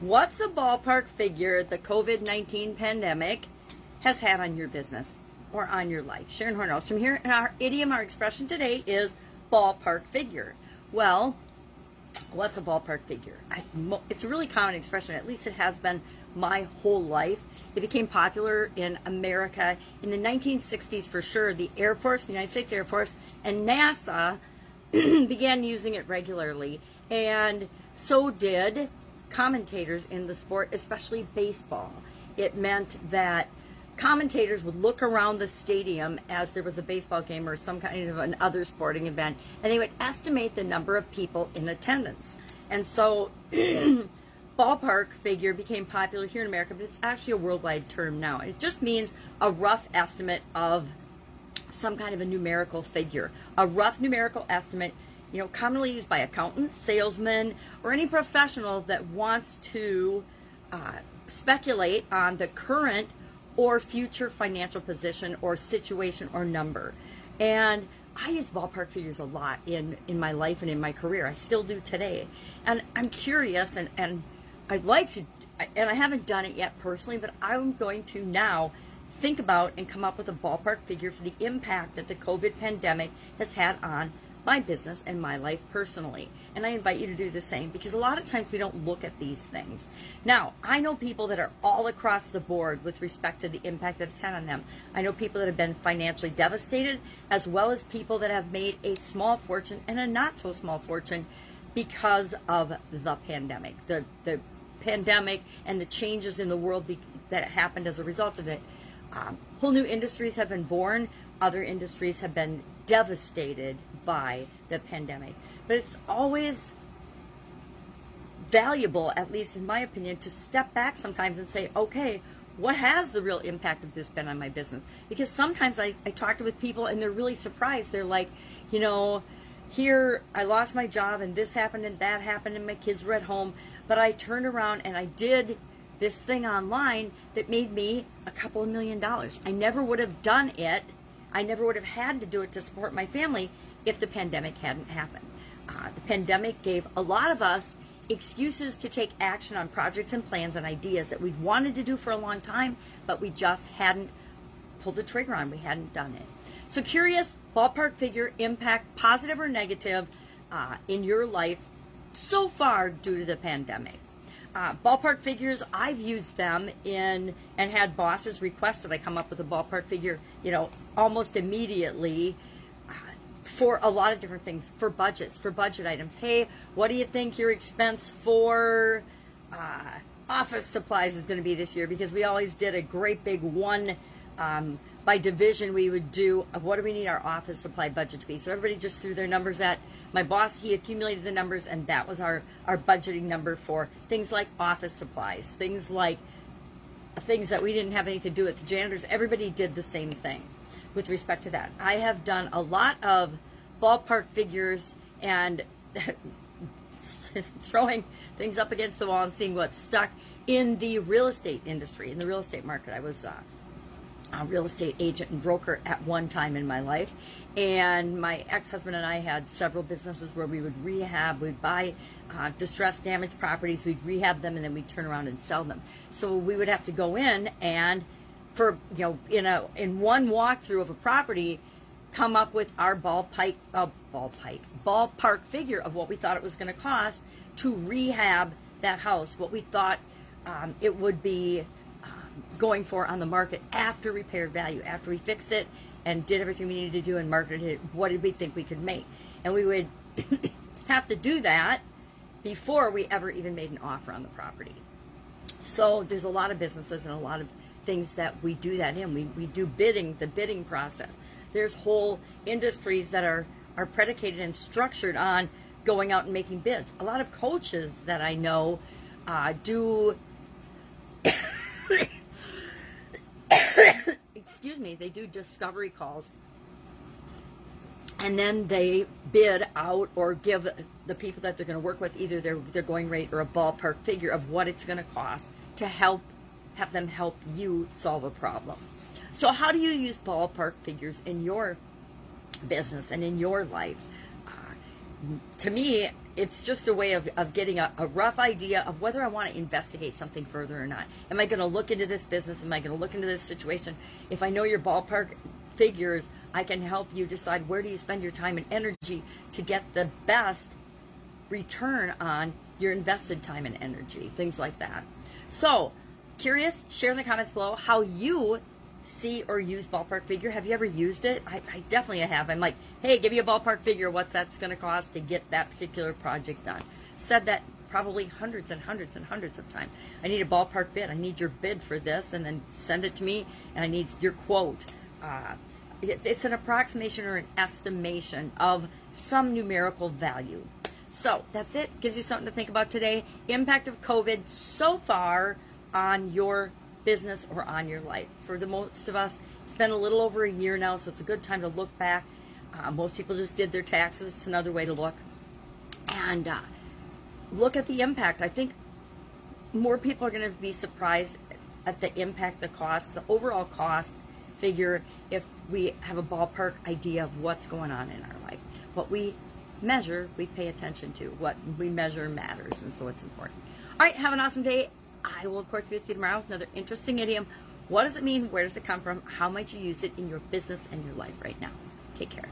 What's a ballpark figure the COVID 19 pandemic has had on your business or on your life? Sharon Hornostrom here, and our idiom, our expression today is ballpark figure. Well, what's a ballpark figure? I, it's a really common expression, at least it has been my whole life. It became popular in America in the 1960s for sure. The Air Force, the United States Air Force, and NASA began using it regularly. And so did commentators in the sport, especially baseball. It meant that commentators would look around the stadium as there was a baseball game or some kind of an other sporting event, and they would estimate the number of people in attendance. And so, ballpark figure became popular here in America, but it's actually a worldwide term now. It just means a rough estimate of some kind of a numerical figure, a rough numerical estimate you know, commonly used by accountants, salesmen, or any professional that wants to uh, speculate on the current or future financial position or situation or number. And I use ballpark figures a lot in, in my life and in my career. I still do today. And I'm curious and, and I'd like to, and I haven't done it yet personally, but I'm going to now think about and come up with a ballpark figure for the impact that the COVID pandemic has had on my business and my life personally. And I invite you to do the same because a lot of times we don't look at these things. Now, I know people that are all across the board with respect to the impact that it's had on them. I know people that have been financially devastated, as well as people that have made a small fortune and a not so small fortune because of the pandemic. The, the pandemic and the changes in the world be- that happened as a result of it. Um, whole new industries have been born, other industries have been devastated by the pandemic. But it's always valuable, at least in my opinion, to step back sometimes and say, okay, what has the real impact of this been on my business? Because sometimes I, I talk with people and they're really surprised. They're like, you know, here I lost my job and this happened and that happened and my kids were at home, but I turned around and I did this thing online that made me a couple of million dollars. I never would have done it. I never would have had to do it to support my family if the pandemic hadn't happened. Uh, the pandemic gave a lot of us excuses to take action on projects and plans and ideas that we'd wanted to do for a long time, but we just hadn't pulled the trigger on. We hadn't done it. So, curious ballpark figure impact, positive or negative, uh, in your life so far due to the pandemic. Uh, ballpark figures, I've used them in and had bosses request that I come up with a ballpark figure, you know, almost immediately for a lot of different things for budgets for budget items. Hey what do you think your expense for uh, office supplies is going to be this year? Because we always did a great big one um, by division we would do what do we need our office supply budget to be? So everybody just threw their numbers at my boss he accumulated the numbers and that was our our budgeting number for things like office supplies things like things that we didn't have anything to do with the janitors everybody did the same thing with respect to that. I have done a lot of ballpark figures and throwing things up against the wall and seeing what's stuck in the real estate industry, in the real estate market. I was uh, a real estate agent and broker at one time in my life. And my ex husband and I had several businesses where we would rehab, we'd buy uh, distressed, damaged properties, we'd rehab them, and then we'd turn around and sell them. So we would have to go in and for you know in a in one walkthrough of a property come up with our ballpark uh, ballpark ballpark figure of what we thought it was going to cost to rehab that house what we thought um, it would be going for on the market after repaired value after we fixed it and did everything we needed to do and marketed it what did we think we could make and we would have to do that before we ever even made an offer on the property so there's a lot of businesses and a lot of things that we do that in. We, we do bidding, the bidding process. There's whole industries that are, are predicated and structured on going out and making bids. A lot of coaches that I know uh, do, me, they do discovery calls and then they bid out or give the people that they're going to work with either their, their going rate or a ballpark figure of what it's going to cost to help have them help you solve a problem. So, how do you use ballpark figures in your business and in your life? To me, it's just a way of, of getting a, a rough idea of whether I want to investigate something further or not. Am I going to look into this business? Am I going to look into this situation? If I know your ballpark figures, I can help you decide where do you spend your time and energy to get the best return on your invested time and energy, things like that. So, curious? Share in the comments below how you see or use ballpark figure. Have you ever used it? I, I definitely have. I'm like, hey, give me a ballpark figure what that's going to cost to get that particular project done. Said that probably hundreds and hundreds and hundreds of times. I need a ballpark bid. I need your bid for this, and then send it to me, and I need your quote. Uh, it, it's an approximation or an estimation of some numerical value. So that's it. Gives you something to think about today. Impact of COVID so far on your business or on your life. For the most of us, it's been a little over a year now, so it's a good time to look back. Uh, most people just did their taxes. It's another way to look. And uh, look at the impact. I think more people are going to be surprised at the impact, the cost, the overall cost figure if we have a ballpark idea of what's going on in our life. What we measure, we pay attention to. What we measure matters, and so it's important. All right, have an awesome day. I will, of course, be with you tomorrow with another interesting idiom. What does it mean? Where does it come from? How might you use it in your business and your life right now? Take care.